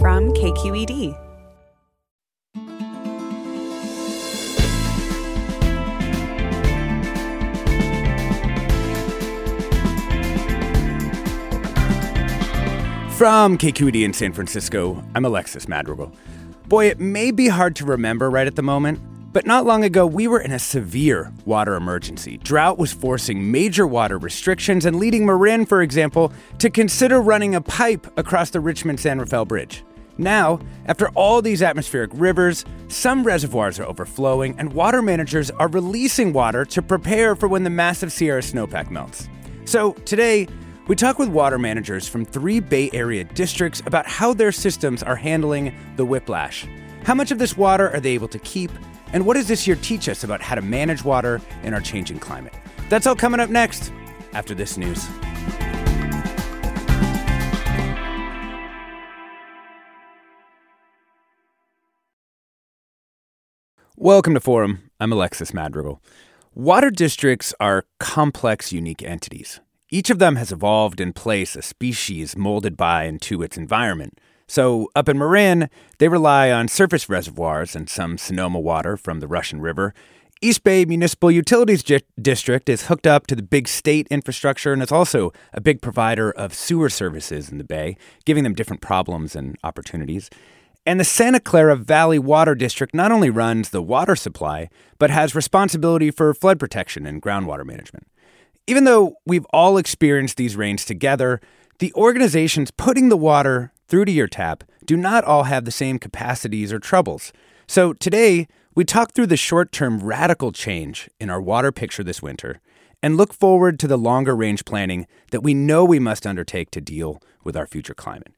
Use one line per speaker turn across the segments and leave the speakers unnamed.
From KQED.
From KQED in San Francisco, I'm Alexis Madrigal. Boy, it may be hard to remember right at the moment, but not long ago we were in a severe water emergency. Drought was forcing major water restrictions and leading Marin, for example, to consider running a pipe across the Richmond San Rafael Bridge. Now, after all these atmospheric rivers, some reservoirs are overflowing, and water managers are releasing water to prepare for when the massive Sierra snowpack melts. So, today, we talk with water managers from three Bay Area districts about how their systems are handling the whiplash. How much of this water are they able to keep? And what does this year teach us about how to manage water in our changing climate? That's all coming up next after this news. Welcome to Forum. I'm Alexis Madrigal. Water districts are complex, unique entities. Each of them has evolved in place a species molded by and to its environment. So, up in Marin, they rely on surface reservoirs and some Sonoma water from the Russian River. East Bay Municipal Utilities G- District is hooked up to the big state infrastructure and is also a big provider of sewer services in the Bay, giving them different problems and opportunities. And the Santa Clara Valley Water District not only runs the water supply, but has responsibility for flood protection and groundwater management. Even though we've all experienced these rains together, the organizations putting the water through to your tap do not all have the same capacities or troubles. So today, we talk through the short term radical change in our water picture this winter and look forward to the longer range planning that we know we must undertake to deal with our future climate.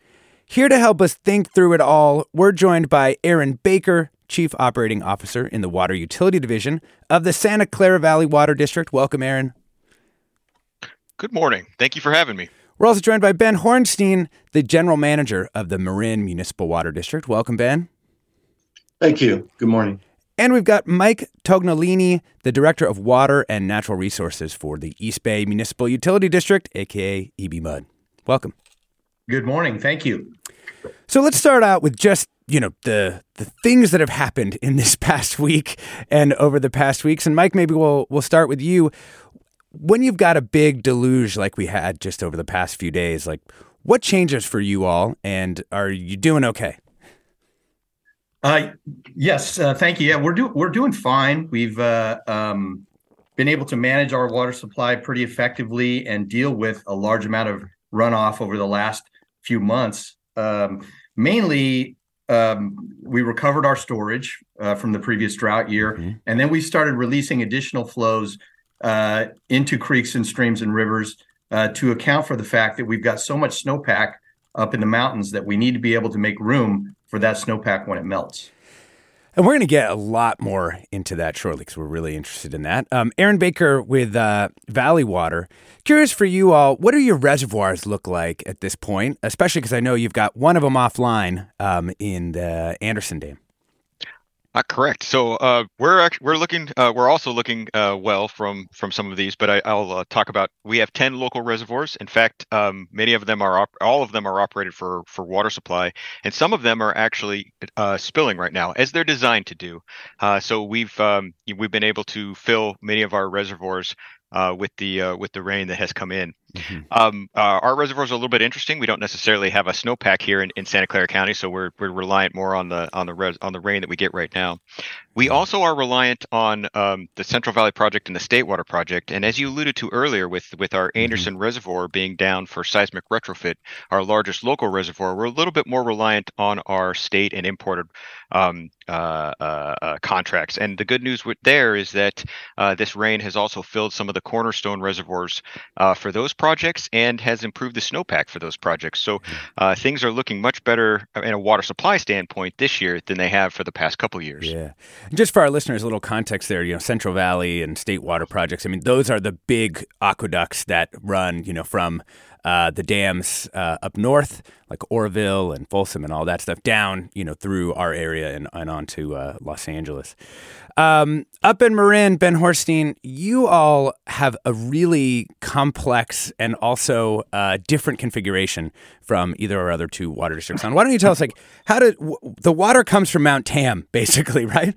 Here to help us think through it all, we're joined by Aaron Baker, Chief Operating Officer in the Water Utility Division of the Santa Clara Valley Water District. Welcome, Aaron.
Good morning. Thank you for having me.
We're also joined by Ben Horenstein, the general manager of the Marin Municipal Water District. Welcome, Ben.
Thank you. Good morning.
And we've got Mike Tognolini, the director of water and natural resources for the East Bay Municipal Utility District, aka EB-MUD. Welcome.
Good morning. Thank you.
So let's start out with just you know the the things that have happened in this past week and over the past weeks. And Mike, maybe we'll we'll start with you when you've got a big deluge like we had just over the past few days, like what changes for you all, and are you doing okay?
Uh, yes, uh, thank you. Yeah, we're doing we're doing fine. We've uh, um, been able to manage our water supply pretty effectively and deal with a large amount of runoff over the last few months. Um, mainly, um, we recovered our storage uh, from the previous drought year, mm-hmm. and then we started releasing additional flows uh, into creeks and streams and rivers uh, to account for the fact that we've got so much snowpack up in the mountains that we need to be able to make room for that snowpack when it melts.
And we're going to get a lot more into that shortly because we're really interested in that. Um, Aaron Baker with uh, Valley Water. Curious for you all, what do your reservoirs look like at this point? Especially because I know you've got one of them offline um, in the Anderson Dam.
Uh, correct. So uh, we're actually, we're looking uh, we're also looking uh, well from from some of these, but I, will uh, talk about we have ten local reservoirs. In fact, um, many of them are op- all of them are operated for for water supply, and some of them are actually spilling right now as they're designed to do. so we've um, we've been able to fill many of our reservoirs with the with the rain that has come in. Mm-hmm. Um, uh, our reservoirs are a little bit interesting. We don't necessarily have a snowpack here in, in Santa Clara County, so we're we're reliant more on the on the res, on the rain that we get right now. We mm-hmm. also are reliant on um, the Central Valley Project and the State Water Project. And as you alluded to earlier, with with our mm-hmm. Anderson mm-hmm. Reservoir being down for seismic retrofit, our largest local reservoir, we're a little bit more reliant on our state and imported um, uh, uh, uh, contracts. And the good news with there is that uh, this rain has also filled some of the cornerstone reservoirs uh, for those projects and has improved the snowpack for those projects. So mm-hmm. uh, things are looking much better in a water supply standpoint this year than they have for the past couple years.
Yeah. Just for our listeners, a little context there, you know, Central Valley and state water projects. I mean, those are the big aqueducts that run, you know, from uh, the dams uh, up north, like Oroville and Folsom and all that stuff, down you know through our area and, and onto uh, Los Angeles. Um, up in Marin, Ben Horenstein, you all have a really complex and also uh, different configuration from either our other two water districts. On why don't you tell us like how did w- the water comes from Mount Tam, basically, right?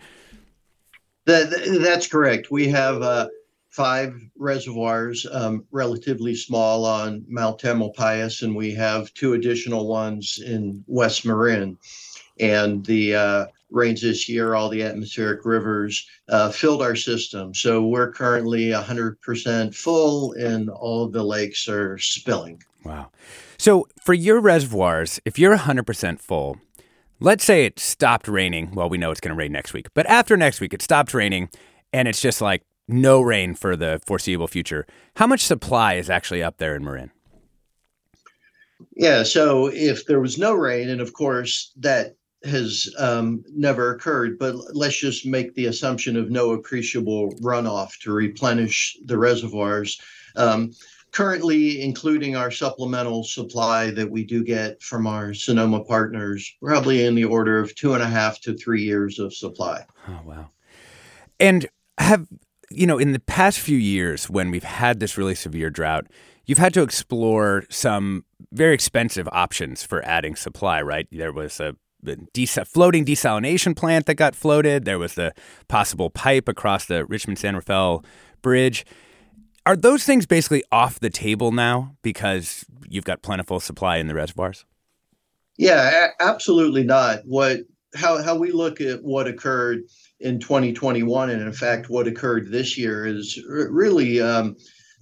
The, that's correct. We have uh, five reservoirs, um, relatively small on Mount Tamalpais, and we have two additional ones in West Marin. And the uh, rains this year, all the atmospheric rivers uh, filled our system. So we're currently 100% full, and all the lakes are spilling.
Wow. So for your reservoirs, if you're 100% full, let's say it stopped raining. Well, we know it's going to rain next week, but after next week, it stopped raining and it's just like no rain for the foreseeable future. How much supply is actually up there in Marin?
Yeah, so if there was no rain, and of course that has um, never occurred, but let's just make the assumption of no appreciable runoff to replenish the reservoirs. Um, currently, including our supplemental supply that we do get from our Sonoma partners, probably in the order of two and a half to three years of supply.
Oh, wow. And have you know, in the past few years, when we've had this really severe drought, you've had to explore some very expensive options for adding supply, right? There was a floating desalination plant that got floated. There was the possible pipe across the Richmond San Rafael Bridge. Are those things basically off the table now because you've got plentiful supply in the reservoirs?
Yeah, absolutely not. What how how we look at what occurred in 2021, and in fact, what occurred this year is really um,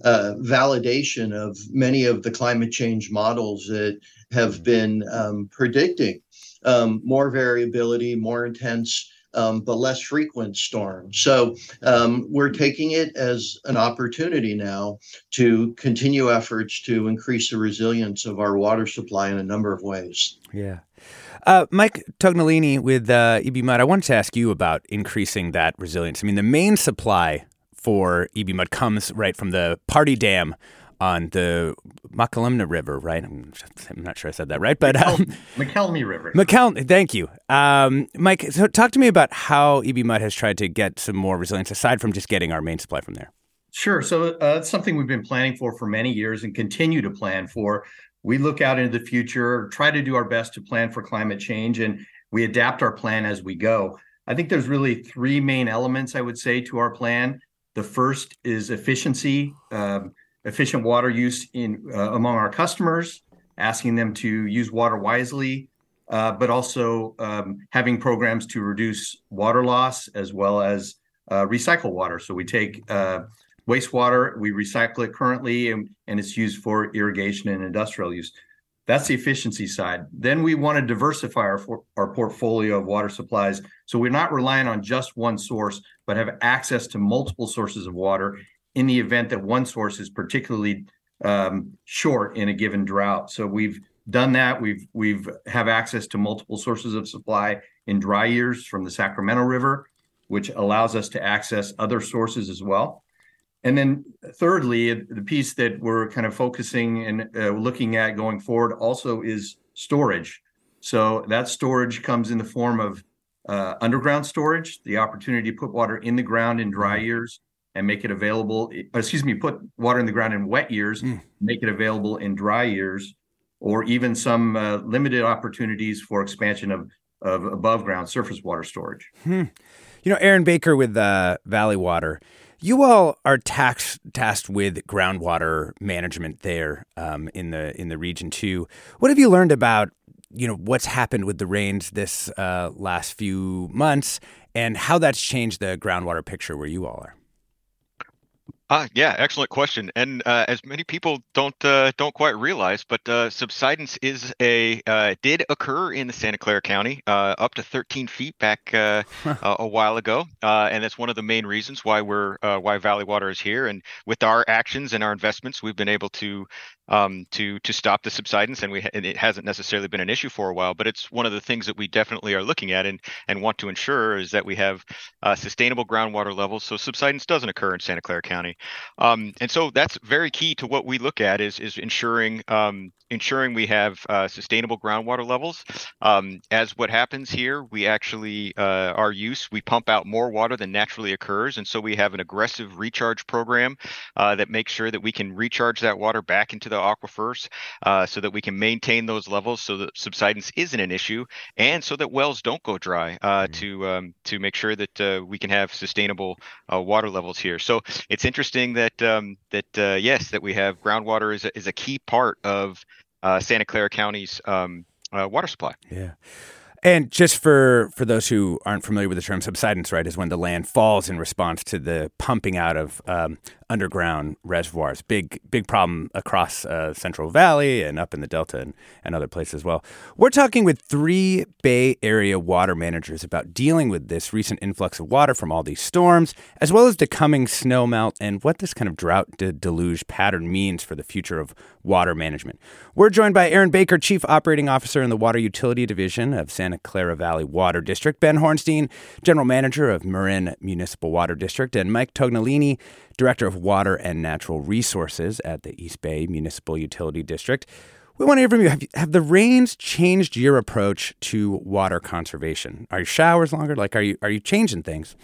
uh, validation of many of the climate change models that have been um, predicting um, more variability, more intense. Um, but less frequent storms. So um, we're taking it as an opportunity now to continue efforts to increase the resilience of our water supply in a number of ways.
Yeah. Uh, Mike Tognolini with uh, EB Mud, I wanted to ask you about increasing that resilience. I mean, the main supply for EB Mud comes right from the Pardee Dam on the Mokelumne River, right? I'm, not sure I said that right, but
um, River.
McKelvey, thank you, um, Mike. So, talk to me about how EB Mud has tried to get some more resilience aside from just getting our main supply from there.
Sure. So uh, that's something we've been planning for for many years and continue to plan for we look out into the future, try to do our best to plan for climate change, and we adapt our plan as we go. I think there's really three main elements I would say to our plan. The first is efficiency, um, efficient water use in uh, among our customers, asking them to use water wisely, uh, but also um, having programs to reduce water loss as well as uh, recycle water. So we take uh, wastewater. We recycle it currently, and, and it's used for irrigation and industrial use. That's the efficiency side. Then we want to diversify our our portfolio of water supplies, so we're not relying on just one source, but have access to multiple sources of water in the event that one source is particularly um, short in a given drought. So we've done that. We've we've have access to multiple sources of supply in dry years from the Sacramento River, which allows us to access other sources as well. And then, thirdly, the piece that we're kind of focusing and uh, looking at going forward also is storage. So that storage comes in the form of uh, underground storage, the opportunity to put water in the ground in dry mm-hmm. years and make it available. Excuse me, put water in the ground in wet years, mm. make it available in dry years, or even some uh, limited opportunities for expansion of of above ground surface water storage.
Hmm. You know, Aaron Baker with uh, Valley Water You all are tax, tasked with groundwater management there um, in the in the region too. What have you learned about you know what's happened with the rains this uh, last few months and how that's changed the groundwater picture where you all are?
Uh, yeah, excellent question. And uh, as many people don't uh, don't quite realize, but uh, subsidence is a uh, did occur in the Santa Clara County uh, up to 13 feet back uh, a while ago, uh, and that's one of the main reasons why we're uh, why Valley Water is here. And with our actions and our investments, we've been able to um, to to stop the subsidence, and we and it hasn't necessarily been an issue for a while. But it's one of the things that we definitely are looking at and and want to ensure is that we have uh, sustainable groundwater levels, so subsidence doesn't occur in Santa Clara County. Um, and so that's very key to what we look at is is ensuring um, ensuring we have uh, sustainable groundwater levels. Um, as what happens here, we actually uh, our use we pump out more water than naturally occurs, and so we have an aggressive recharge program uh, that makes sure that we can recharge that water back into the aquifers, uh, so that we can maintain those levels, so that subsidence isn't an issue, and so that wells don't go dry uh, mm-hmm. to um, to make sure that uh, we can have sustainable water levels here. So it's interesting that um, that yes, that we have groundwater is a, is a key part of uh, Santa Clara County's um, uh, water supply.
Yeah. And just for, for those who aren't familiar with the term subsidence, right, is when the land falls in response to the pumping out of um, underground reservoirs. Big big problem across uh, Central Valley and up in the Delta and, and other places as well. We're talking with three Bay Area water managers about dealing with this recent influx of water from all these storms, as well as the coming snow melt and what this kind of drought de- deluge pattern means for the future of water management. We're joined by Aaron Baker, Chief Operating Officer in the Water Utility Division of Santa Clara Valley Water District, Ben Horenstein, General Manager of Marin Municipal Water District, and Mike Tognolini, Director of Water and Natural Resources at the East Bay Municipal Utility District. We want to hear from you. Have, have, the rains changed your approach to water conservation? Are your showers longer? Like, are you are you changing things?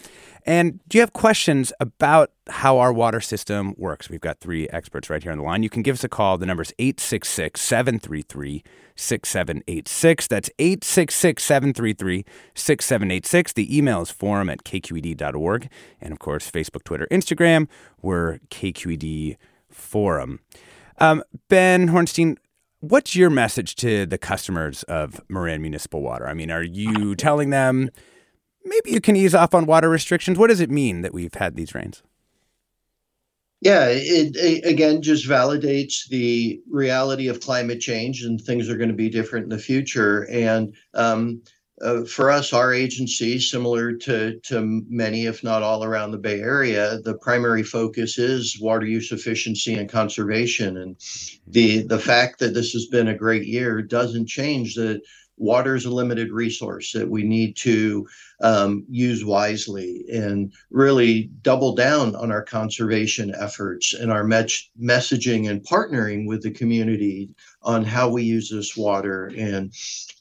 And do you have questions about how our water system works? We've got three experts right here on the line. You can give us a call. The number is 866 733 6786. That's 866 733 6786. The email is forum at kqed.org. And of course, Facebook, Twitter, Instagram, we're KQED Forum. Um, ben Horenstein, what's your message to the customers of Marin Municipal Water? I mean, are you telling them maybe you can ease off on water restrictions. What does it mean that we've had these rains?
Yeah, it, it, again just validates the reality of climate change and things are going to be different in the future. And um, uh, for us, our agency, similar to to many, if not all, around the Bay Area, the primary focus is water use efficiency and conservation. And the the fact that this has been a great year doesn't change that water is a limited resource that we need to um, use wisely and really double down on our conservation efforts and our me- messaging and partnering with the community on how we use this water and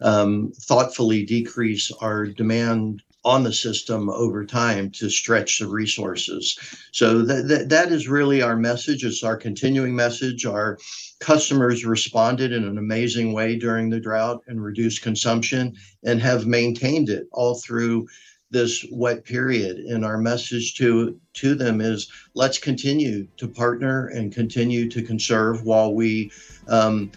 um, thoughtfully decrease our demand on the system over time to stretch the resources. So that, that, that is really our message. It's our continuing message. Our customers responded in an amazing way during the drought and reduced consumption and have maintained it all through this wet period and our message to to them is let's continue to partner and continue to conserve while we um,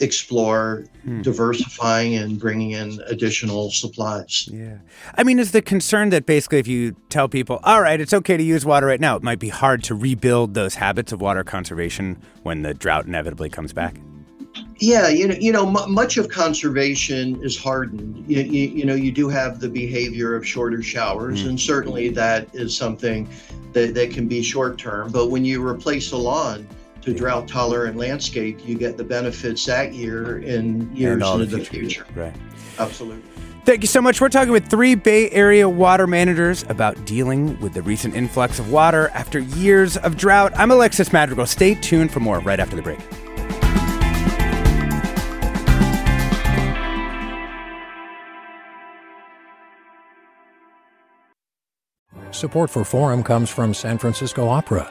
explore hmm. diversifying and bringing in additional supplies.
Yeah. I mean, is the concern that basically if you tell people, all right, it's okay to use water right now, it might be hard to rebuild those habits of water conservation when the drought inevitably comes back?
Yeah, you know, you know, m- much of conservation is hardened. You, you, you, know, you do have the behavior of shorter showers, mm. and certainly that is something that, that can be short term. But when you replace a lawn, to drought tolerant landscape, you get the benefits that year and years into the future.
future. Right.
Absolutely.
Thank you so much. We're talking with three Bay Area water managers about dealing with the recent influx of water after years of drought. I'm Alexis Madrigal. Stay tuned for more right after the break.
Support for Forum comes from San Francisco Opera.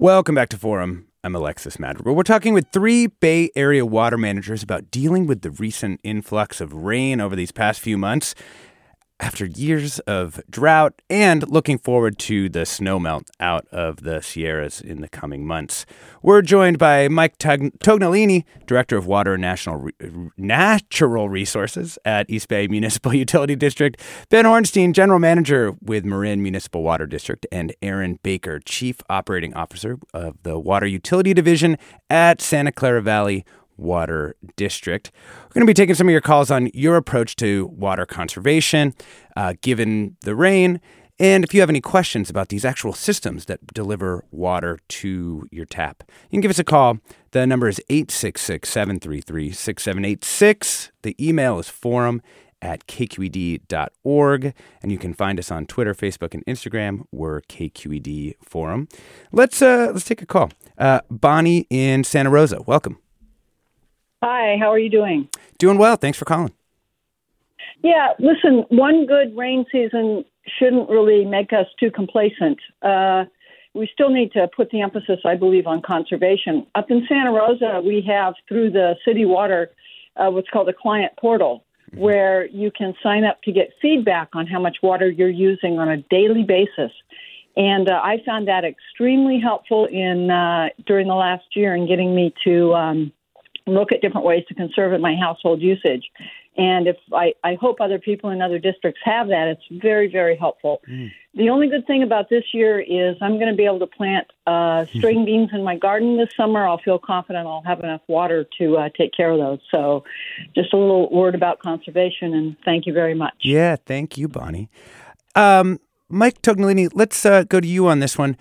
Welcome back to Forum. I'm Alexis Madrigal. We're talking with three Bay Area water managers about dealing with the recent influx of rain over these past few months after years of drought and looking forward to the snowmelt out of the Sierras in the coming months. We're joined by Mike Tog- Tognolini, Director of Water and National Re- Natural Resources at East Bay Municipal Utility District, Ben Horenstein, General Manager with Marin Municipal Water District, and Aaron Baker, Chief Operating Officer of the Water Utility Division at Santa Clara Valley Water District. We're going to be taking some of your calls on your approach to water conservation, uh, given the rain, and if you have any questions about these actual systems that deliver water to your tap. You can give us a call. The number is 866 733 6786. The email is forum at kqed.org. And you can find us on Twitter, Facebook, and Instagram. We're KQED Forum. Let's, uh, let's take a call. Uh, Bonnie in Santa Rosa, welcome.
Hi, how are you doing?
Doing well. Thanks for calling.
Yeah, listen, one good rain season shouldn't really make us too complacent. Uh, we still need to put the emphasis, I believe, on conservation. Up in Santa Rosa, we have through the city water uh, what's called a client portal, mm-hmm. where you can sign up to get feedback on how much water you're using on a daily basis. And uh, I found that extremely helpful in uh, during the last year in getting me to um, look at different ways to conserve in my household usage. And if I, I hope other people in other districts have that, it's very, very helpful. Mm. The only good thing about this year is I'm going to be able to plant uh, string beans in my garden this summer. I'll feel confident I'll have enough water to uh, take care of those. So, just a little word about conservation, and thank you very much.
Yeah, thank you, Bonnie. Um, Mike Tognolini, let's uh, go to you on this one.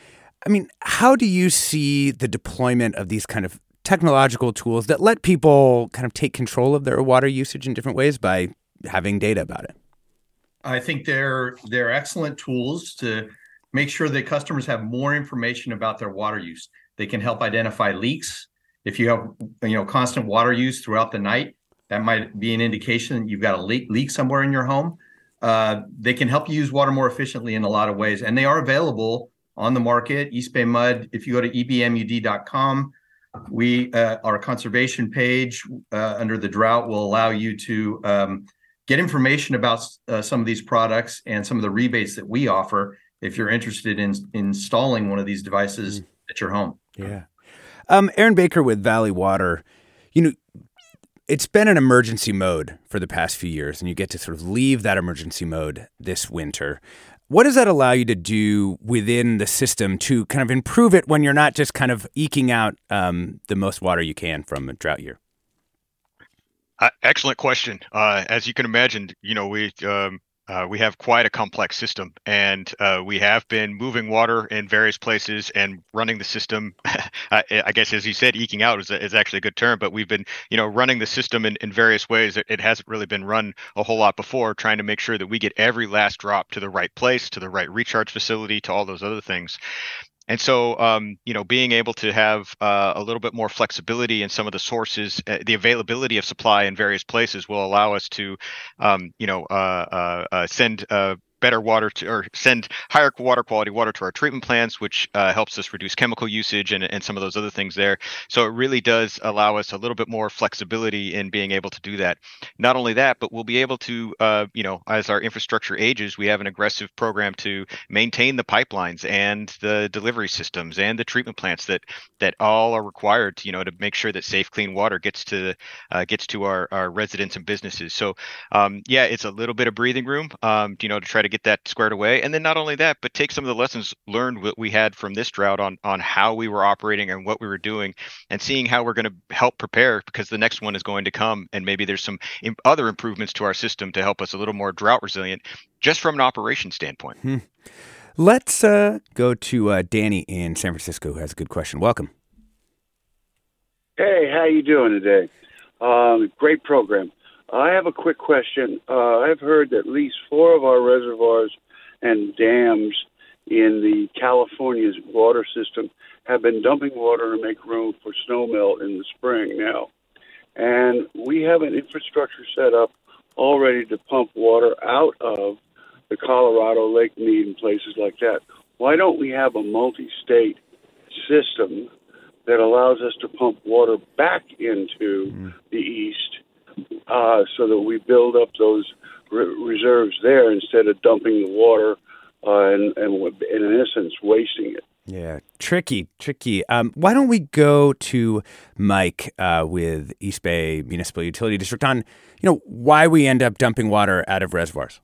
I mean, how do you see the deployment of these kind of technological tools that let people kind of take control of their water usage in different ways by having data about it?
I think they're they're excellent tools to make sure that customers have more information about their water use. They can help identify leaks. If you have you know constant water use throughout the night, that might be an indication you've got a leak leak somewhere in your home. Uh, they can help you use water more efficiently in a lot of ways, and they are available on the market. East Bay Mud. If you go to ebmud.com, we uh, our conservation page uh, under the drought will allow you to um, get information about uh, some of these products and some of the rebates that we offer if you're interested in, in installing one of these devices mm. at your home.
Yeah. Um, Aaron Baker with Valley Water, you know, it's been an emergency mode for the past few years, and you get to sort of leave that emergency mode this winter. What does that allow you to do within the system to kind of improve it when you're not just kind of eking out um, the most water you can from a drought year?
Uh, excellent question. Uh, as you can imagine, you know we um, uh, we have quite a complex system, and uh, we have been moving water in various places and running the system. I, I, guess, as you said, eking out is, is, actually a good term, but we've been, you know, running the system in, in various ways. It, it, hasn't really been run a whole lot before, trying to make sure that we get every last drop to the right place, to the right recharge facility, to all those other things. And so, um, you know, being able to have uh, a little bit more flexibility in some of the sources, uh, the availability of supply in various places will allow us to, um, you know, uh, uh, uh send uh, better water to or send higher water quality water to our treatment plants, which uh, helps us reduce chemical usage and, and some of those other things there. So it really does allow us a little bit more flexibility in being able to do that. Not only that, but we'll be able to, uh, you know, as our infrastructure ages, we have an aggressive program to maintain the pipelines and the delivery systems and the treatment plants that that all are required, to, you know, to make sure that safe, clean water gets to uh, gets to our, our residents and businesses. So um, yeah, it's a little bit of breathing room, um, you know, to try to get that squared away. And then not only that, but take some of the lessons learned that we had from this drought on on how we were operating and what we were doing, and seeing how we're going to help prepare because the next one is going to come, and maybe there's some other improvements to our system to help us a little more drought resilient, just from an operation standpoint.
Hmm. Let's uh, go to uh, Danny in San Francisco, who has a good question. Welcome.
Hey, how you doing today? Um, great program. I have a quick question. Uh, I've heard that at least four of our reservoirs and dams in the California's water system have been dumping water to make room for snow melt in the spring now. And we have an infrastructure set up already to pump water out of the Colorado Lake Mead and places like that. Why don't we have a multi state system that allows us to pump water back into mm. the east uh, so that we build up those re- reserves there instead of dumping the water uh, and, and, in essence, wasting it.
Yeah, tricky, tricky. Um, why don't we go to Mike uh, with East Bay Municipal Utility District on, you know, why we end up dumping water out of reservoirs?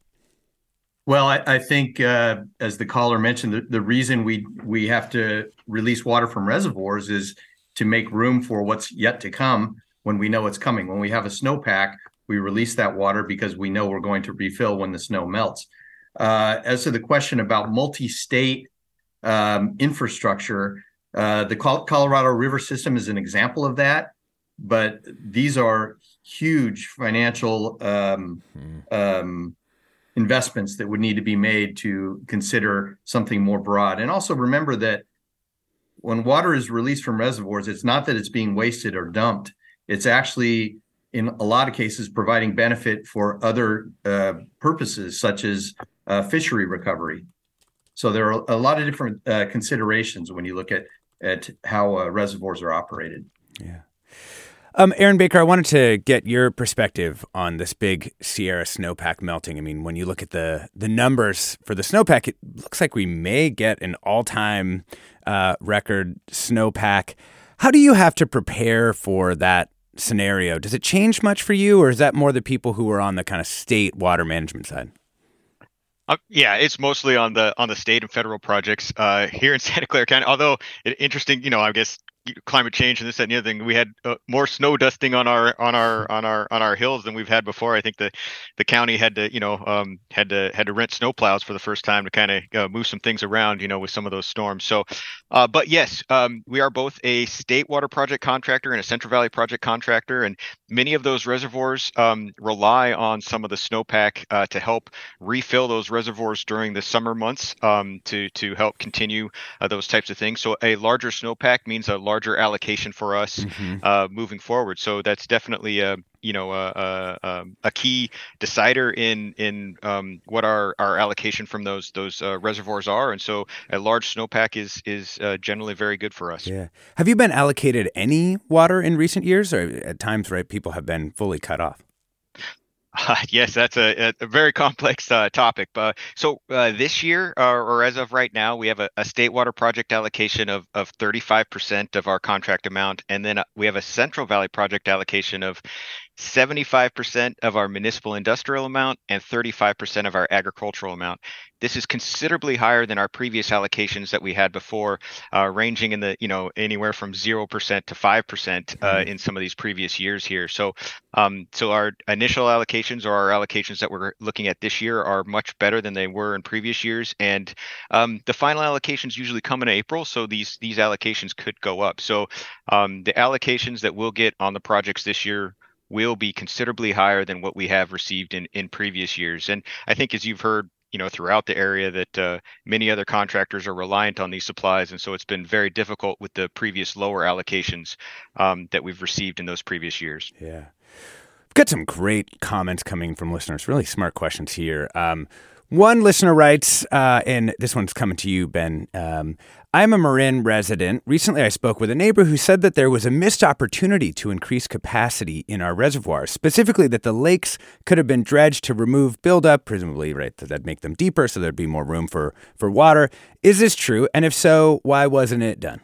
Well, I, I think uh, as the caller mentioned, the, the reason we we have to release water from reservoirs is to make room for what's yet to come when we know it's coming. When we have a snowpack, we release that water because we know we're going to refill when the snow melts. Uh, as to the question about multi-state um, infrastructure, uh, the Colorado River system is an example of that. But these are huge financial um, hmm. um, investments that would need to be made to consider something more broad. And also remember that when water is released from reservoirs, it's not that it's being wasted or dumped it's actually, in a lot of cases, providing benefit for other uh, purposes, such as uh, fishery recovery. So there are a lot of different uh, considerations when you look at at how uh, reservoirs are operated.
Yeah. Um, Aaron Baker, I wanted to get your perspective on this big Sierra snowpack melting. I mean, when you look at the the numbers for the snowpack, it looks like we may get an all time uh, record snowpack. How do you have to prepare for that scenario, does it change much for you, or is that more the people who are on the kind of state water management side?
Uh, yeah, it's mostly on the on the state and federal projects uh, here in Santa Clara County. Although it, interesting, you know, I guess climate change and this and the other thing we had uh, more snow dusting on our on our on our on our hills than we've had before. I think the the county had to you know um, had to had to rent snow plows for the first time to kind of uh, move some things around you know with some of those storms. So uh, but yes um, we are both a state water project contractor and a central valley project contractor and many of those reservoirs um, rely on some of the snowpack uh, to help refill those reservoirs during the summer months um, to to help continue uh, those types of things. So a larger snowpack means a larger larger allocation for us mm-hmm. uh, moving forward. So that's definitely a you know a, a, a key decider in in um, what our, our allocation from those those uh, reservoirs are. And so a large snowpack is is uh, generally very good for us.
Yeah. Have you been allocated any water in recent years, or at times, right? People have been fully cut off.
Uh, yes, that's a, a very complex uh, topic. Uh, so uh, this year, or as of right now, we have a, a, state water project allocation of, of 35% of our contract amount, and then uh, we have a Central Valley project allocation of 75% of our municipal industrial amount and 35% of our agricultural amount. This is considerably higher than our previous allocations that we had before, uh, ranging in the you know anywhere from zero percent to five percent uh, mm-hmm. in some of these previous years here. So, um, so our initial allocations or our allocations that we're looking at this year are much better than they were in previous years, and um, the final allocations usually come in April, so these these allocations could go up. So, um, the allocations that we'll get on the projects this year will be considerably higher than what we have received in, in previous years. And I think as you've heard, you know, throughout the area that uh, many other contractors are reliant on these supplies. And so it's been very difficult with the previous lower allocations um, that we've received in those previous years.
Yeah. We've got some great comments coming from listeners, really smart questions here. Um, One listener writes, uh, and this one's coming to you, Ben. Um, I'm a Marin resident. Recently, I spoke with a neighbor who said that there was a missed opportunity to increase capacity in our reservoirs, specifically that the lakes could have been dredged to remove buildup, presumably, right, that'd make them deeper so there'd be more room for, for water. Is this true? And if so, why wasn't it done?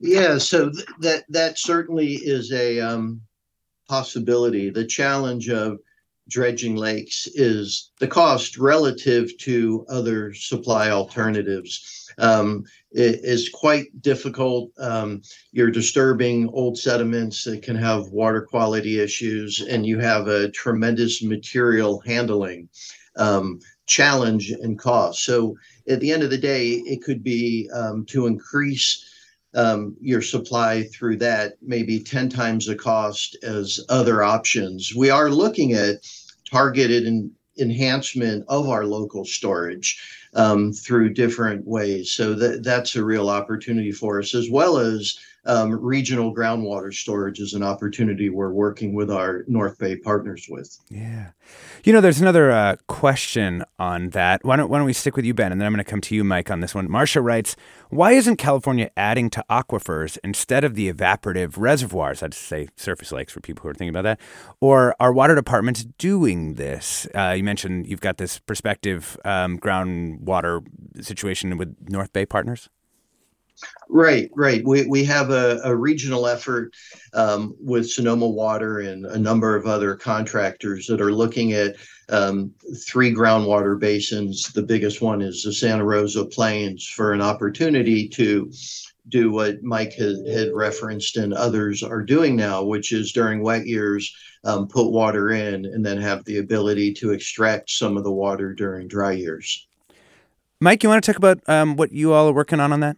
Yeah, so th- that that certainly is a um, possibility. The challenge of dredging lakes is the cost relative to other supply alternatives um, is quite difficult. Um, you're disturbing old sediments that can have water quality issues, and you have a tremendous material handling um, challenge and cost. So, at the end of the day, it could be um, to increase um, your supply through that maybe 10 times the cost as other options. We are looking at targeted and enhancement of our local storage um, through different ways. So that, that's a real opportunity for us, as well as um, regional groundwater storage is an opportunity we're working with our North Bay partners with.
Yeah. You know, there's another uh, question on that. Why don't, why don't we stick with you, Ben, and then I'm going to come to you, Mike, on this one. Marcia writes, why isn't California adding to aquifers instead of the evaporative reservoirs? I'd say surface lakes for people who are thinking about that. Or are water departments doing this? Uh, you mentioned you've got this prospective um, groundwater situation with North Bay partners.
Right, right. We, we have a, a regional effort um, with Sonoma Water and a number of other contractors that are looking at um, three groundwater basins. The biggest one is the Santa Rosa Plains for an opportunity to do what Mike had, had referenced and others are doing now, which is during wet years, um, put water in and then have the ability to extract some of the water during dry years.
Mike, you want to talk about um, what you all are working on on that?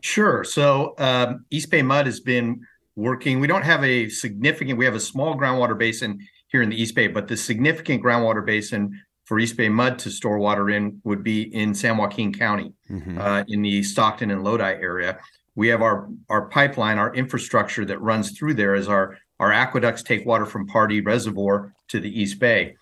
Sure. So um, East Bay Mud has been working. We don't have a significant. We have a small groundwater basin here in the East Bay, but the significant groundwater basin for East Bay Mud to store water in would be in San Joaquin County, mm-hmm. uh, in the Stockton and Lodi area. We have our our pipeline, our infrastructure that runs through there as our our aqueducts take water from Pardee Reservoir to the East Bay,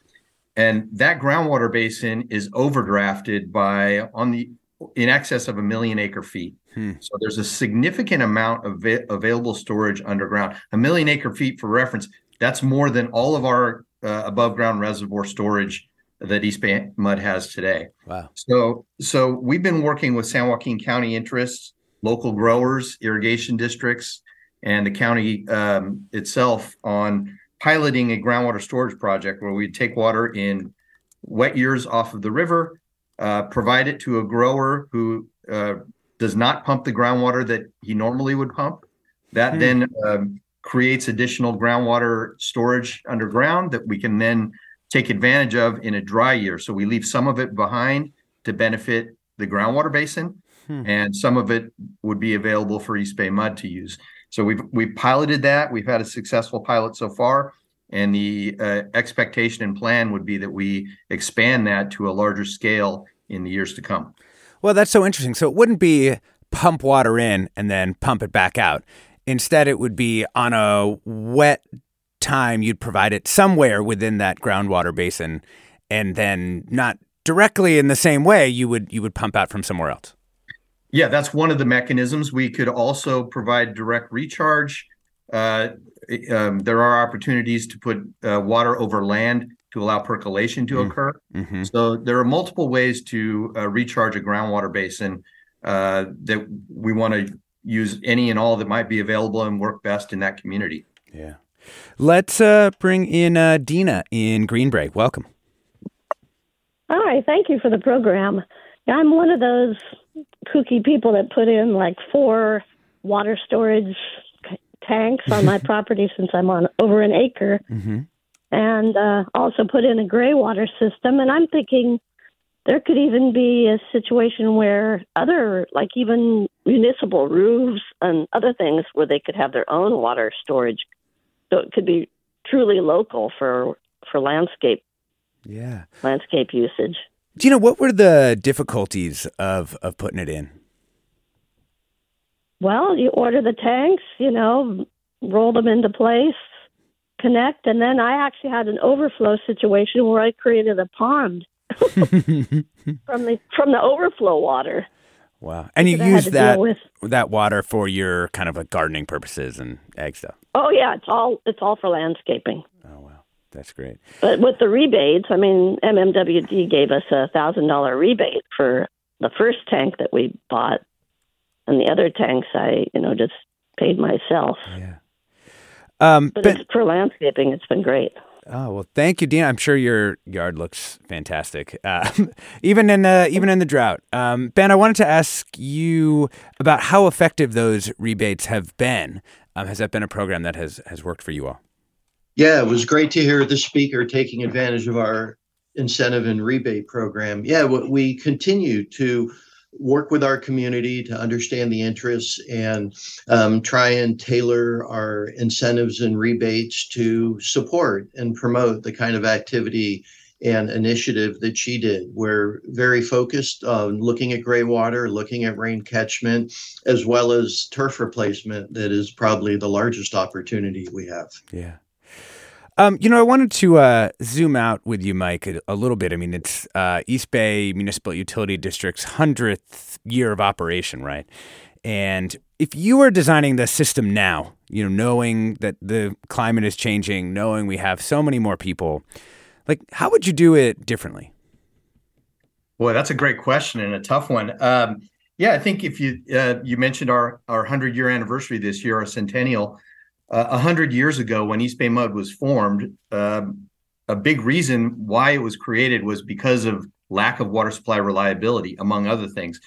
and that groundwater basin is overdrafted by on the in excess of a million acre feet. Hmm. So there's a significant amount of va- available storage underground. A million acre feet, for reference, that's more than all of our uh, above ground reservoir storage that East Bay Mud has today.
Wow.
So so we've been working with San Joaquin County interests, local growers, irrigation districts, and the county um, itself on piloting a groundwater storage project where we take water in wet years off of the river, uh, provide it to a grower who uh, does not pump the groundwater that he normally would pump. That hmm. then um, creates additional groundwater storage underground that we can then take advantage of in a dry year. So we leave some of it behind to benefit the groundwater basin, hmm. and some of it would be available for East Bay Mud to use. So we've we've piloted that. We've had a successful pilot so far, and the uh, expectation and plan would be that we expand that to a larger scale in the years to come.
Well, that's so interesting. So it wouldn't be pump water in and then pump it back out. Instead, it would be on a wet time, you'd provide it somewhere within that groundwater basin and then not directly in the same way you would you would pump out from somewhere else.
Yeah, that's one of the mechanisms. We could also provide direct recharge. Uh, um, there are opportunities to put uh, water over land to allow percolation to mm. occur. Mm-hmm. So there are multiple ways to uh, recharge a groundwater basin uh, that we want to use any and all that might be available and work best in that community.
Yeah. Let's uh, bring in uh, Dina in Greenbrae. Welcome.
Hi, thank you for the program. I'm one of those kooky people that put in like four water storage tanks on my property since I'm on over an acre. Mm-hmm and uh, also put in a gray water system. And I'm thinking there could even be a situation where other, like even municipal roofs and other things, where they could have their own water storage. So it could be truly local for for landscape.
Yeah,
landscape usage.
Do you know what were the difficulties of of putting it in?
Well, you order the tanks, you know, roll them into place, connect. And then I actually had an overflow situation where I created a pond from the from the overflow water.
Wow. And you use that
with.
that water for your kind of like gardening purposes and egg stuff.
Oh yeah, it's all it's all for landscaping.
That's great.
But with the rebates, I mean, MMWD gave us a thousand dollar rebate for the first tank that we bought, and the other tanks I, you know, just paid myself.
Yeah. Um,
But it's, for landscaping, it's been great.
Oh well, thank you, Dean. I'm sure your yard looks fantastic, uh, even in the even in the drought. Um, ben, I wanted to ask you about how effective those rebates have been. Um, has that been a program that has has worked for you all?
Yeah, it was great to hear the speaker taking advantage of our incentive and rebate program. Yeah, we continue to work with our community to understand the interests and um, try and tailor our incentives and rebates to support and promote the kind of activity and initiative that she did. We're very focused on looking at gray water, looking at rain catchment, as well as turf replacement. That is probably the largest opportunity we have.
Yeah. Um, you know, I wanted to uh, zoom out with you, Mike, a, a little bit. I mean, it's uh, East Bay Municipal Utility District's hundredth year of operation, right? And if you were designing the system now, you know, knowing that the climate is changing, knowing we have so many more people, like, how would you do it differently?
Boy, that's a great question and a tough one. Um, yeah, I think if you uh, you mentioned our our hundred year anniversary this year, our centennial, a hundred years ago when East Bay Mud was formed, um, a big reason why it was created was because of lack of water supply reliability, among other things,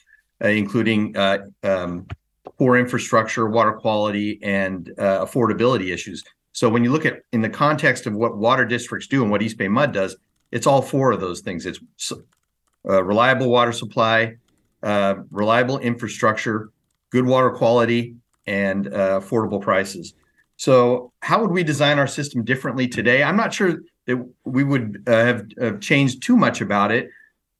uh, including uh, um, poor infrastructure, water quality, and uh, affordability issues. So when you look at in the context of what water districts do and what East Bay Mud does, it's all four of those things. It's uh, reliable water supply, uh, reliable infrastructure, good water quality, and uh, affordable prices. So, how would we design our system differently today? I'm not sure that we would uh, have, have changed too much about it.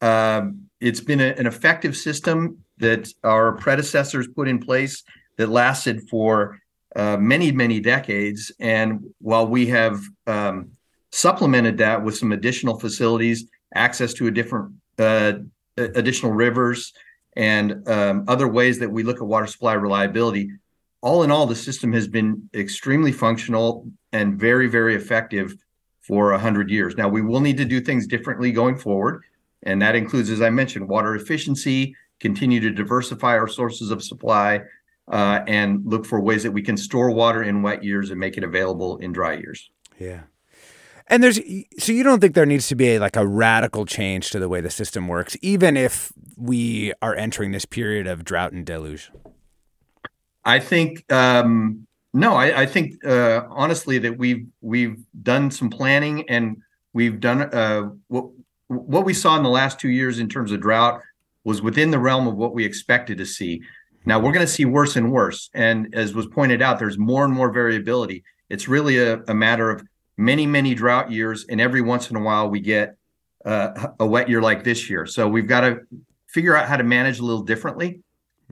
Um, it's been a, an effective system that our predecessors put in place that lasted for uh, many, many decades. And while we have um, supplemented that with some additional facilities, access to a different uh, additional rivers, and um, other ways that we look at water supply reliability. All in all, the system has been extremely functional and very, very effective for 100 years. Now, we will need to do things differently going forward. And that includes, as I mentioned, water efficiency, continue to diversify our sources of supply, uh, and look for ways that we can store water in wet years and make it available in dry years.
Yeah. And there's so you don't think there needs to be a, like a radical change to the way the system works, even if we are entering this period of drought and deluge.
I think um, no. I, I think uh, honestly that we've we've done some planning and we've done uh, what what we saw in the last two years in terms of drought was within the realm of what we expected to see. Now we're going to see worse and worse, and as was pointed out, there's more and more variability. It's really a, a matter of many many drought years, and every once in a while we get uh, a wet year like this year. So we've got to figure out how to manage a little differently.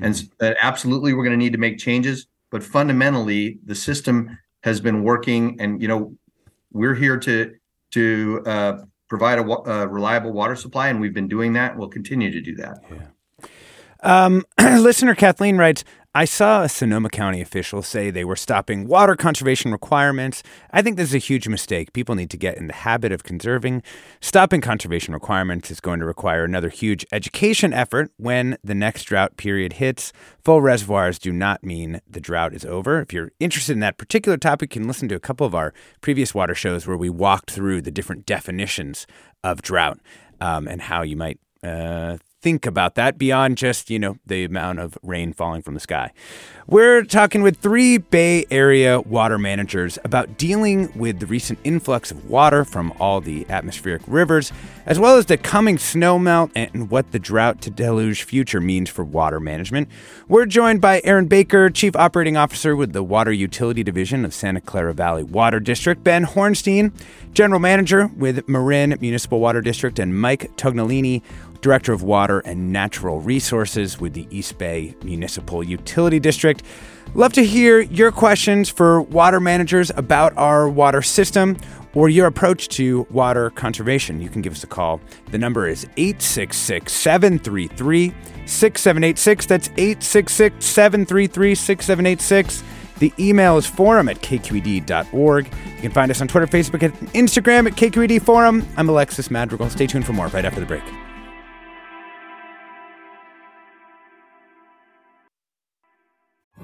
And uh, absolutely, we're going to need to make changes. But fundamentally, the system has been working, and you know, we're here to to uh, provide a, a reliable water supply, and we've been doing that. We'll continue to do that.
Um, listener Kathleen writes, I saw a Sonoma County official say they were stopping water conservation requirements. I think this is a huge mistake. People need to get in the habit of conserving. Stopping conservation requirements is going to require another huge education effort when the next drought period hits. Full reservoirs do not mean the drought is over. If you're interested in that particular topic, you can listen to a couple of our previous water shows where we walked through the different definitions of drought um, and how you might uh, think about that beyond just, you know, the amount of rain falling from the sky. We're talking with three Bay Area water managers about dealing with the recent influx of water from all the atmospheric rivers, as well as the coming snowmelt and what the drought to deluge future means for water management. We're joined by Aaron Baker, Chief Operating Officer with the Water Utility Division of Santa Clara Valley Water District, Ben Horenstein, General Manager with Marin Municipal Water District, and Mike Tognolini, Director of Water and Natural Resources with the East Bay Municipal Utility District. Love to hear your questions for water managers about our water system or your approach to water conservation, you can give us a call. The number is 866 733 6786. That's 866 733 6786. The email is forum at kqed.org. You can find us on Twitter, Facebook, and Instagram at KQED Forum. I'm Alexis Madrigal. Stay tuned for more right after the break.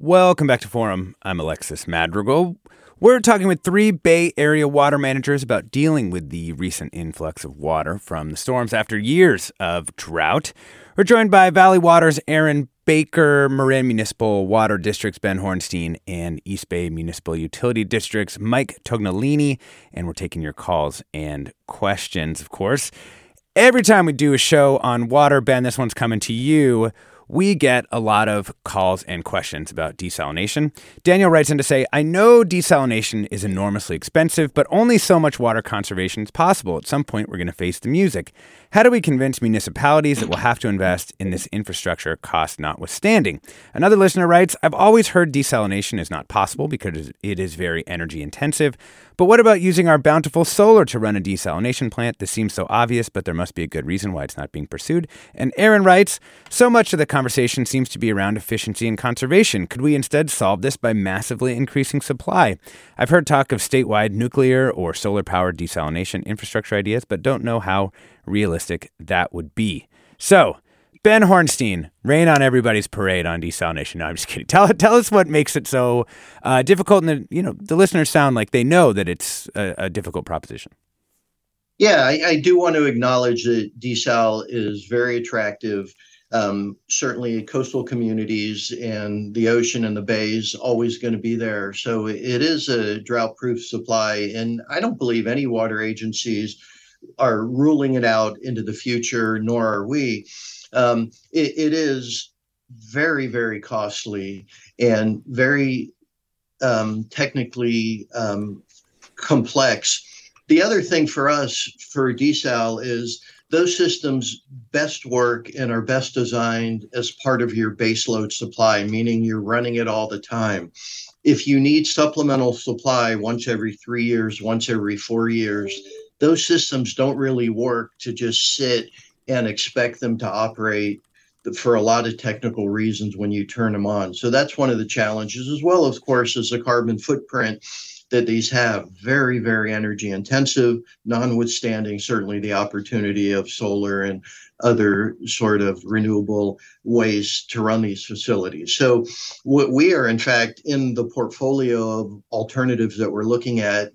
Welcome back to Forum. I'm Alexis Madrigal. We're talking with three Bay Area water managers about dealing with the recent influx of water from the storms after years of drought. We're joined by Valley Water's Aaron Baker, Marin Municipal Water District's Ben Horenstein, and East Bay Municipal Utility District's Mike Tognolini. And we're taking your calls and questions, of course. Every time we do a show on water, Ben, this one's coming to you we get a lot of calls and questions about desalination. Daniel writes in to say, I know desalination is enormously expensive, but only so much water conservation is possible. At some point, we're going to face the music. How do we convince municipalities that we'll have to invest in this infrastructure, cost notwithstanding? Another listener writes, I've always heard desalination is not possible because it is very energy intensive. But what about using our bountiful solar to run a desalination plant? This seems so obvious, but there must be a good reason why it's not being pursued. And Aaron writes, so much of the conversation seems to be around efficiency and conservation. Could we instead solve this by massively increasing supply? I've heard talk of statewide nuclear or solar powered desalination infrastructure ideas, but don't know how realistic that would be. So, Ben Horenstein, rain on everybody's parade on desalination. No, I'm just kidding. Tell tell us what makes it so uh, difficult, and the, you know the listeners sound like they know that it's a, a difficult proposition.
Yeah, I, I, do want to acknowledge that desal is very attractive. Um, certainly, coastal communities and the ocean and the bays always going to be there. So it is a drought-proof supply, and I don't believe any water agencies are ruling it out into the future, nor are we. Um, it, it is very, very costly and very um, technically um, complex. The other thing for us for desal is those systems best work and are best designed as part of your baseload supply, meaning you're running it all the time. If you need supplemental supply once every three years, once every four years, those systems don't really work to just sit and expect them to operate for a lot of technical reasons when you turn them on. So that's one of the challenges, as well, of course, as the carbon footprint that these have. Very, very energy intensive, notwithstanding certainly the opportunity of solar and other sort of renewable ways to run these facilities. So what we are, in fact, in the portfolio of alternatives that we're looking at.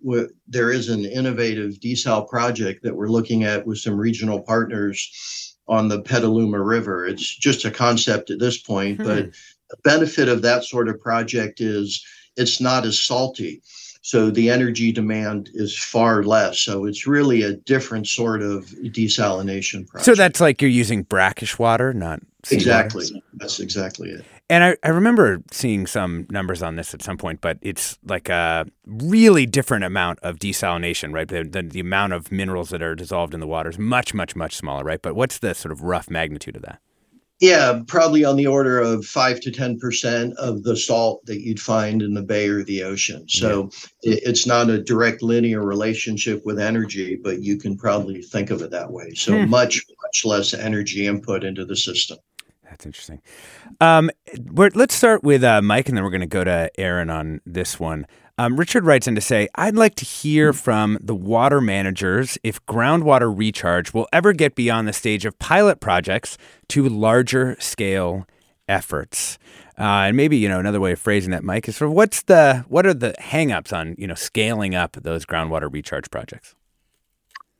There is an innovative desal project that we're looking at with some regional partners on the Petaluma River. It's just a concept at this point, hmm. but the benefit of that sort of project is it's not as salty. So the energy demand is far less. So it's really a different sort of desalination process.
So that's like you're using brackish water, not
exactly.
Water.
That's exactly it.
And I, I remember seeing some numbers on this at some point, but it's like a really different amount of desalination, right? The, the, the amount of minerals that are dissolved in the water is much, much, much smaller, right? But what's the sort of rough magnitude of that?
Yeah, probably on the order of five to ten percent of the salt that you'd find in the bay or the ocean. So yeah. it's not a direct linear relationship with energy, but you can probably think of it that way. So hmm. much, much less energy input into the system.
That's interesting. Um, let's start with uh, Mike, and then we're going to go to Aaron on this one. Um, Richard writes in to say, I'd like to hear from the water managers if groundwater recharge will ever get beyond the stage of pilot projects to larger scale efforts. Uh, and maybe you know another way of phrasing that, Mike, is sort of what's the what are the hangups on you know scaling up those groundwater recharge projects?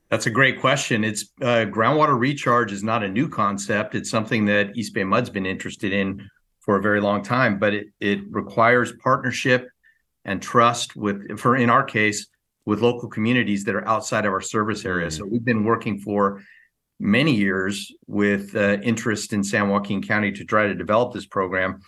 That's a great question. It's uh, groundwater recharge is not a new concept. It's something that East Bay Mud's been interested in for a very long time, but it it requires partnership and trust with, for in our case, with local communities that are outside of our service area. Mm-hmm. So we've been working for many years with uh, interest in San Joaquin County to try to develop this program,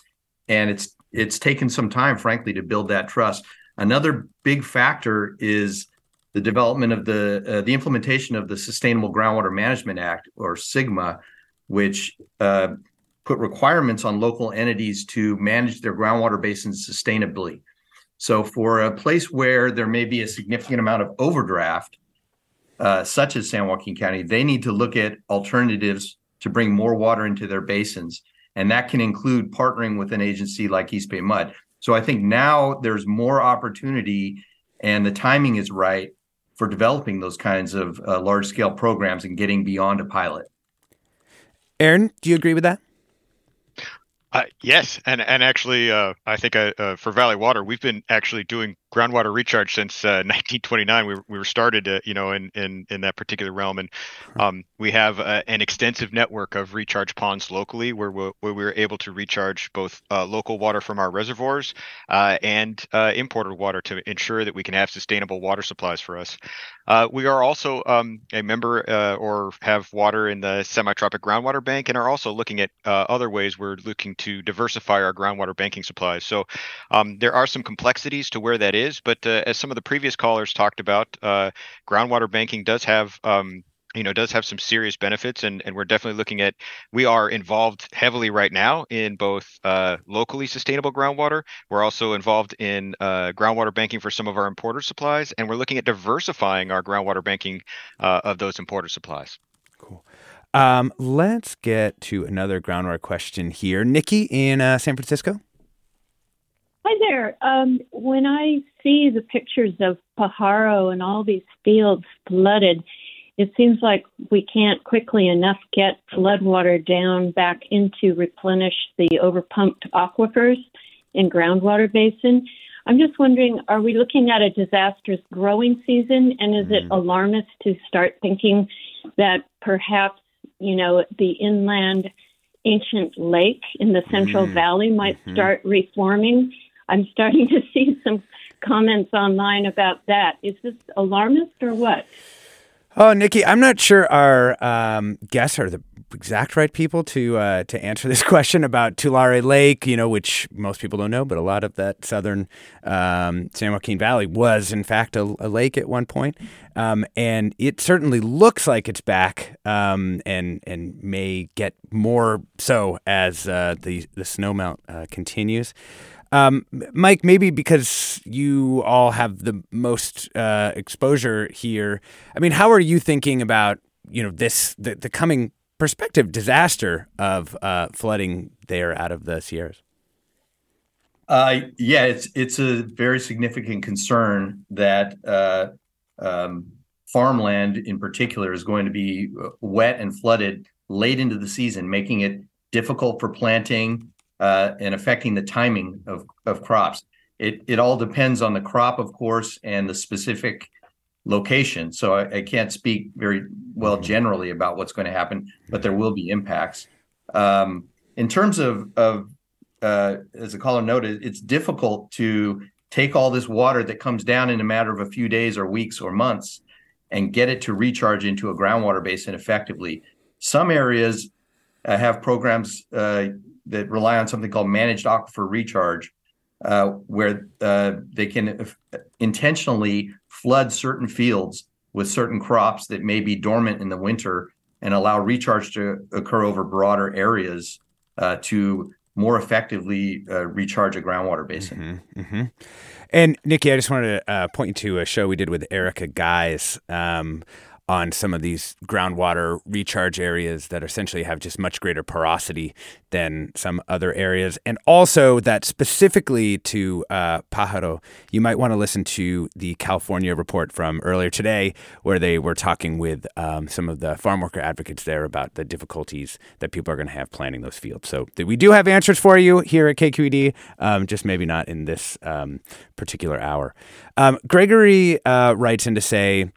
and it's it's taken some time, frankly, to build that trust. Another big factor is the development of the uh, the implementation of the Sustainable Groundwater Management Act, or SGMA, which uh, put requirements on local entities to manage their groundwater basins sustainably. So, for a place where there may be a significant amount of overdraft, uh, such as San Joaquin County, they need to look at alternatives to bring more water into their basins. And that can include partnering with an agency like East Bay Mud. So I think now there's more opportunity and the timing is right for developing those kinds of uh, large scale programs and getting beyond a pilot.
Aaron, do you agree with that?
Uh, yes, and and actually, uh, I think uh, uh for Valley Water, we've been actually doing groundwater recharge since 1929. Uh, we were, we were started, uh, you know, in, in in that particular realm, and um, we have an extensive network of recharge ponds locally, where we're, where we're able to recharge both local water from our reservoirs and imported water to ensure that we can have sustainable water supplies for us. we are also um, a member or have water in the Semitropic groundwater bank, and are also looking at other ways we're looking to to diversify our groundwater banking supplies. So um, there are some complexities to where that is, but uh, as some of the previous callers talked about, uh, groundwater banking does have um, you know does have some serious benefits and, and we're definitely looking at we are involved heavily right now in both uh, locally sustainable groundwater we're also involved in uh, groundwater banking for some of our importer supplies and we're looking at diversifying our groundwater banking uh, of those importer supplies
cool um, let's get to another groundwater question here. Nikki in uh, San Francisco.
Hi there. Um, when I see the pictures of Pajaro and all these fields flooded, it seems like we can't quickly enough get floodwater down back into replenish the overpumped aquifers and groundwater basin. I'm just wondering, are we looking at a disastrous growing season? And is mm. it alarmist to start thinking that perhaps you know, the inland ancient lake in the Central mm Valley might mm-hmm. start reforming. I'm starting to see some comments online about that. Is this alarmist or what?
Oh, Nikki, I'm not sure our um, guests are the exact right people to uh, to answer this question about Tulare Lake. You know, which most people don't know, but a lot of that southern um, San Joaquin Valley was, in fact, a, a lake at one point, um, and it certainly looks like it's back, um, and and may get more so as uh, the the snowmelt uh, continues. Um, Mike, maybe because you all have the most uh, exposure here. I mean, how are you thinking about you know this the, the coming prospective disaster of uh, flooding there out of the Sierras?
Uh, yeah, it's it's a very significant concern that uh, um, farmland, in particular, is going to be uh, wet and flooded late into the season, making it difficult for planting uh, and affecting the timing of of crops. It it all depends on the crop, of course, and the specific location. So I, I, can't speak very well mm-hmm. generally about what's going to happen, but there will be impacts. Um, in terms of, of uh, as the caller noted, it's difficult to take all this water that comes down in a matter of a few days or weeks or months and get it to recharge into a groundwater basin effectively. Some areas uh, have programs uh, that rely on something called managed aquifer recharge, uh, where uh, they can intentionally flood certain fields with certain crops that may be dormant in the winter and allow recharge to occur over broader areas uh, to more effectively uh, recharge a groundwater basin.
Mm-hmm, mm-hmm. And Nikki, I just wanted to uh, point you to a show we did with Erica Gies um, on some of these groundwater recharge areas that essentially have just much greater porosity than some other areas. And also that specifically to uh, Pajaro, you might want to listen to the California report from earlier today, where they were talking with um, some of the farm worker advocates there about the difficulties that people are going to have planting those fields. So we do have answers for you here at KQED, um, just maybe not in this um, particular hour. Um, Gregory uh, writes in to say,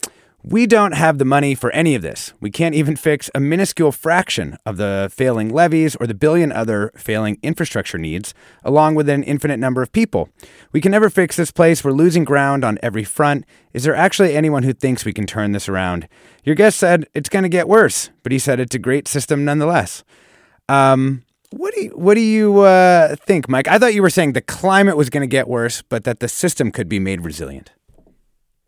we don't have the money for any of this. We can't even fix a minuscule fraction of the failing levees or the billion other failing infrastructure needs, along with an infinite number of people. We can never fix this place. We're losing ground on every front. Is there actually anyone who thinks we can turn this around? Your guest said it's going to get worse, but he said it's a great system nonetheless. Um, what do you, what do you uh, think, Mike? I thought you were saying the climate was going to get worse, but that the system could be made resilient.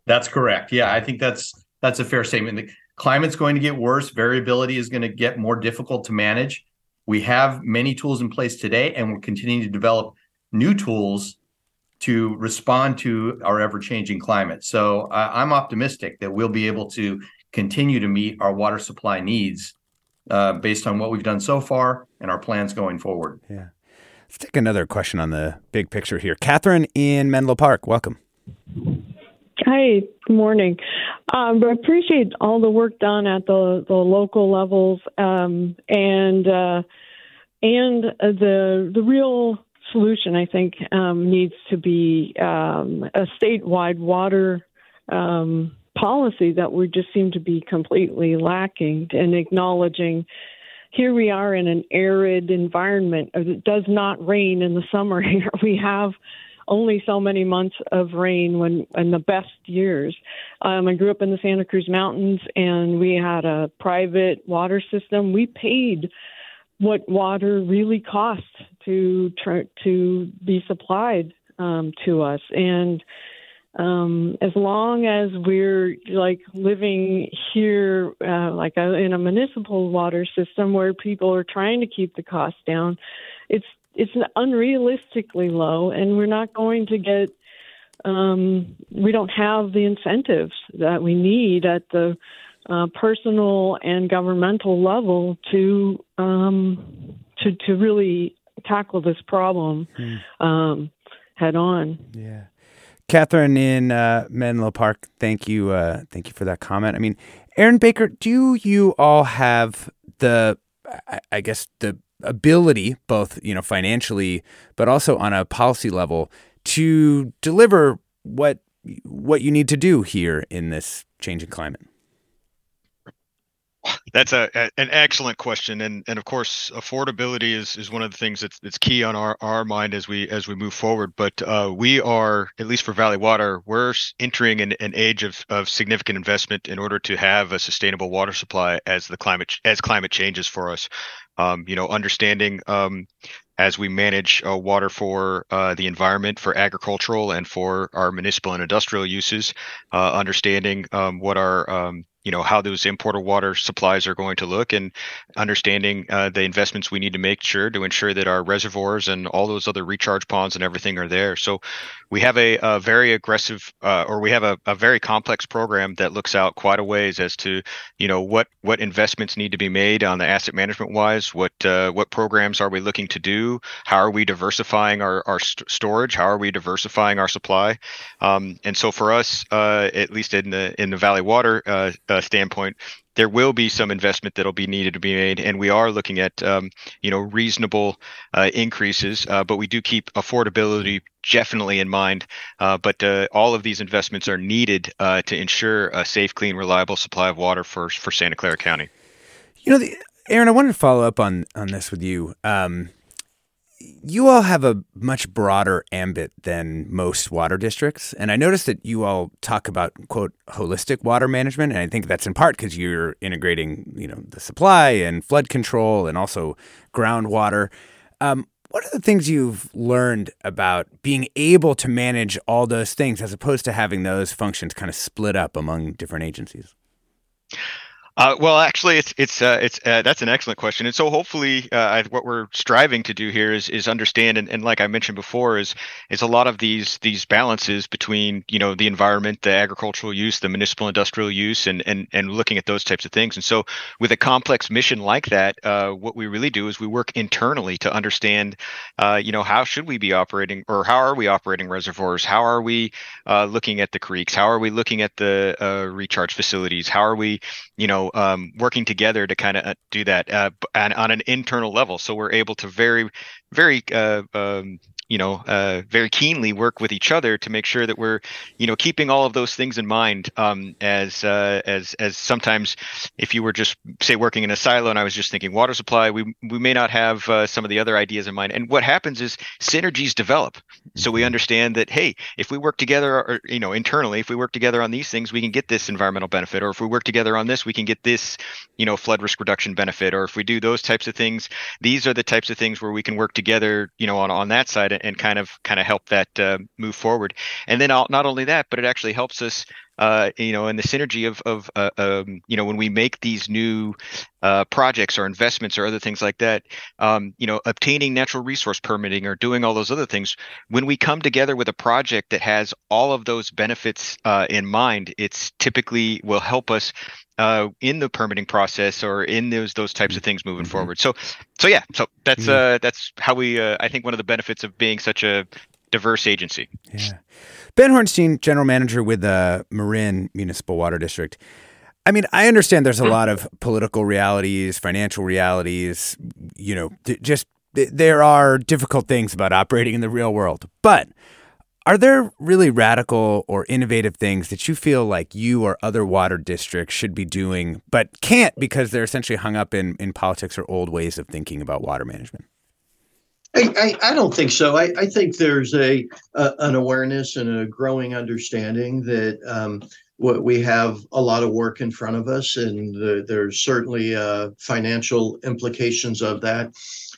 That's correct. Yeah, I think that's that's a fair statement. The climate's going to get worse. Variability is going to get more difficult to manage. We have many tools in place today, and we're continuing to develop new tools to respond to our ever-changing climate. So uh, I'm optimistic that we'll be able to continue to meet our water supply needs uh, based on what we've done so far and our plans going forward.
Yeah. Let's take another question on the big picture here. Catherine in Menlo Park, welcome.
Hi, good morning. Um, I appreciate all the work done at the, the local levels um, and uh, and the the real solution I think um, needs to be um, a statewide water um, policy that we just seem to be completely lacking and acknowledging. Here we are in an arid environment. It does not rain in the summer here. We have only so many months of rain when in the best years. Um, I grew up in the Santa Cruz Mountains, and we had a private water system. We paid what water really cost to to be supplied um, to us, and um, as long as we're like living here, uh, like a, in a municipal water system where people are trying to keep the cost down, it's it's unrealistically low, and we're not going to get. Um, we don't have the incentives that we need at the uh, personal and governmental level to um, to to really tackle this problem hmm. um, head on.
Yeah. Catherine in uh, Menlo Park, thank you, uh, thank you for that comment. I mean, Aaron Baker, do you all have the, I guess, the ability, both you know financially, but also on a policy level, to deliver what what you need to do here in this changing climate?
That's a, a, an excellent question, and and of course, affordability is, is one of the things that's that's key on our, our mind as we as we move forward. But uh, we are, at least for Valley Water, we're entering an, an age of, of significant investment in order to have a sustainable water supply as the climate as climate changes for us um, you know, understanding um, as we manage uh, water for uh, the environment, for agricultural, and for our municipal and industrial uses, uh, understanding um, what our um, you know how those importer water supplies are going to look and understanding uh, the investments we need to make sure to ensure that our reservoirs and all those other recharge ponds and everything are there. So we have a, a very aggressive uh, or we have a, a, very complex program that looks out quite a ways as to you know what what investments need to be made on the asset management wise what uh, what programs are we looking to do? How are we diversifying our, our st- storage? How are we diversifying our supply? Um, and so for us uh, at least in the in the valley water uh, standpoint, there will be some investment that'll be needed to be made, and we are looking at um, you know reasonable uh, increases, uh, but we do keep affordability definitely in mind. Uh, but uh, all of these investments are needed uh, to ensure a safe, clean, reliable supply of water for for Santa Clara County.
You know, the, Aaron, I wanted to follow up on on this with you. Um, you all have a much broader ambit than most water districts. And I noticed that you all talk about, quote, holistic water management. And I think that's in part because you're integrating, you know, the supply and flood control and also groundwater. Um, what are the things you've learned about being able to manage all those things as opposed to having those functions kind of split up among different agencies?
Uh, well, actually, it's it's uh, it's uh, that's an excellent question, and so hopefully, uh, what we're striving to do here is is understand, and, and like I mentioned before, is is a lot of these these balances between you know the environment, the agricultural use, the municipal industrial use, and and and looking at those types of things. And so, with a complex mission like that, uh, what we really do is we work internally to understand, uh, you know, how should we be operating, or how are we operating reservoirs? How are we looking at the creeks? How are we looking at the recharge facilities? How are we, you know um, working together to kind of uh, do that uh, and on an internal level. So we're able to very, very uh, um, you know uh, very keenly work with each other to make sure that we're you know keeping all of those things in mind. Um, as uh, as as sometimes if you were just say working in a silo and I was just thinking water supply we we may not have uh, some of the other ideas in mind. And what happens is synergies develop. So we mm-hmm. understand that hey if we work together or you know internally if we work together on these things we can get this environmental benefit. Or if we work together on this we can get this you know flood risk reduction benefit. Or if we do those types of things these are the types of things where we can work together you know on on that side and kind of kind of help that uh, move forward. And then not only that, but it actually helps us, uh, you know, and the synergy of of uh, um, you know when we make these new uh, projects or investments or other things like that, um, you know, obtaining natural resource permitting or doing all those other things. When we come together with a project that has all of those benefits uh, in mind, it's typically will help us uh, in the permitting process or in those those types of things moving mm-hmm. forward. So, so yeah, so that's uh, that's how we. Uh, I think one of the benefits of being such a diverse agency.
Yeah, Ben Horenstein, general manager with the Marin Municipal Water District. I mean, I understand there's a hmm. lot of political realities, financial realities. You know, just there are difficult things about operating in the real world, but are there really radical or innovative things that you feel like you or other water districts should be doing, but can't because they're essentially hung up in, in politics or old ways of thinking about water management?
I, I, I don't think so. I, I think there's a, a, an awareness and a growing understanding that um, what we have a lot of work in front of us, and the, there's certainly uh, financial implications of that.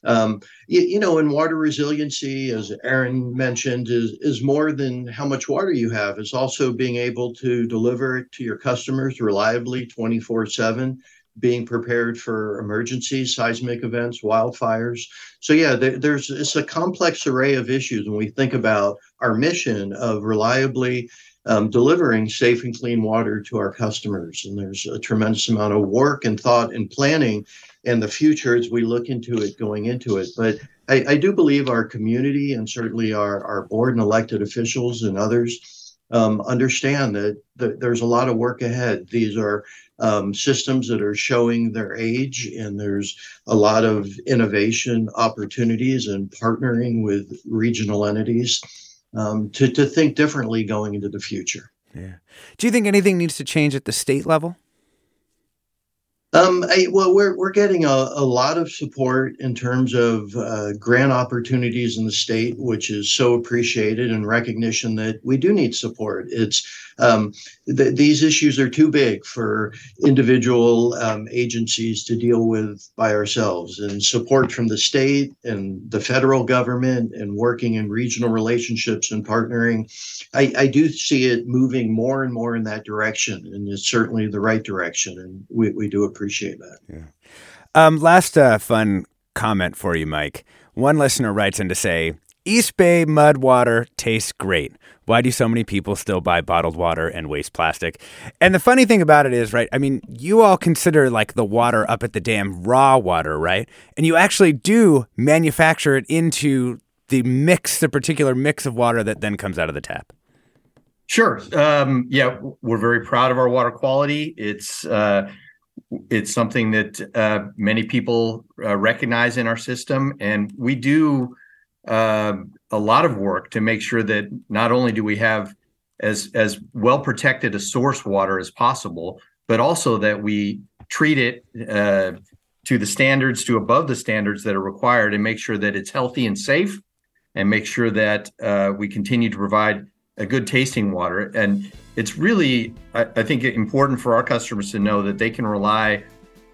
Um, you, you, know, in water resiliency, as Aaron mentioned, is is more than how much water you have. It's also being able to deliver it to your customers reliably, twenty four seven. Being prepared for emergencies, seismic events, wildfires. So yeah, there, there's it's a complex array of issues when we think about our mission of reliably um, delivering safe and clean water to our customers. And there's a tremendous amount of work and thought and planning and the future as we look into it going into it. But I, I do believe our community and certainly our, our board and elected officials and others um, understand that, that there's a lot of work ahead. These are um, systems that are showing their age, and there's a lot of innovation opportunities and partnering with regional entities um, to, to think differently going into the future.
Yeah. Do you think anything needs to change at the state level?
Um, I, well, we're we're getting a, a lot of support in terms of uh, grant opportunities in the state, which is so appreciated, and recognition that we do need support. It's um, th- these issues are too big for individual um, agencies to deal with by ourselves, and support from the state and the federal government, and working in regional relationships and partnering. I, I do see it moving more and more in that direction, and it's certainly the right direction, and we, we do appreciate that.
Yeah. Um, last uh, fun comment for you, Mike. One listener writes in to say, East Bay mud water tastes great. Why do so many people still buy bottled water and waste plastic? And the funny thing about it is, right? I mean, you all consider like the water up at the dam raw water, right? And you actually do manufacture it into the mix, the particular mix of water that then comes out of the tap.
Sure. Um, yeah, we're very proud of our water quality. It's uh, it's something that uh, many people uh, recognize in our system, and we do uh, a lot of work to make sure that not only do we have as as well protected a source water as possible, but also that we treat it uh, to the standards, to above the standards that are required, and make sure that it's healthy and safe, and make sure that uh, we continue to provide a good tasting water. And it's really, I, I, think, important for our customers to know that they can rely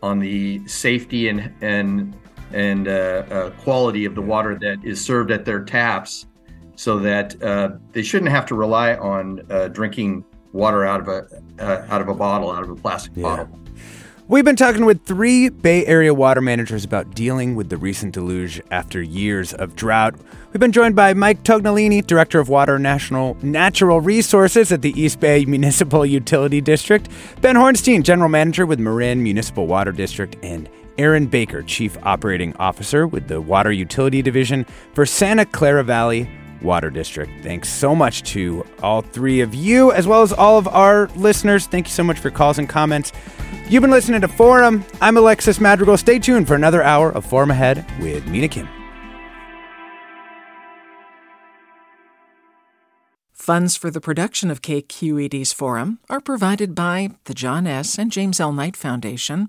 on the safety and and and uh, uh, quality of the water that is served at their taps, so that uh, they shouldn't have to rely on uh, drinking water out of a uh, out of a bottle, out of a plastic yeah. bottle.
We've been talking with three Bay Area water managers about dealing with the recent deluge after years of drought. We've been joined by Mike Tognolini, Director of Water National Natural Resources at the East Bay Municipal Utility District, Ben Horenstein, General Manager with Marin Municipal Water District, and Aaron Baker, Chief Operating Officer with the Water Utility Division for Santa Clara Valley Water District. Thanks so much to all three of you, as well as all of our listeners. Thank you so much for calls and comments. You've been listening to Forum. I'm Alexis Madrigal. Stay tuned for another hour of Forum Ahead with Mina Kim.
Funds for the production of KQED's Forum are provided by the John S. and James L. Knight Foundation,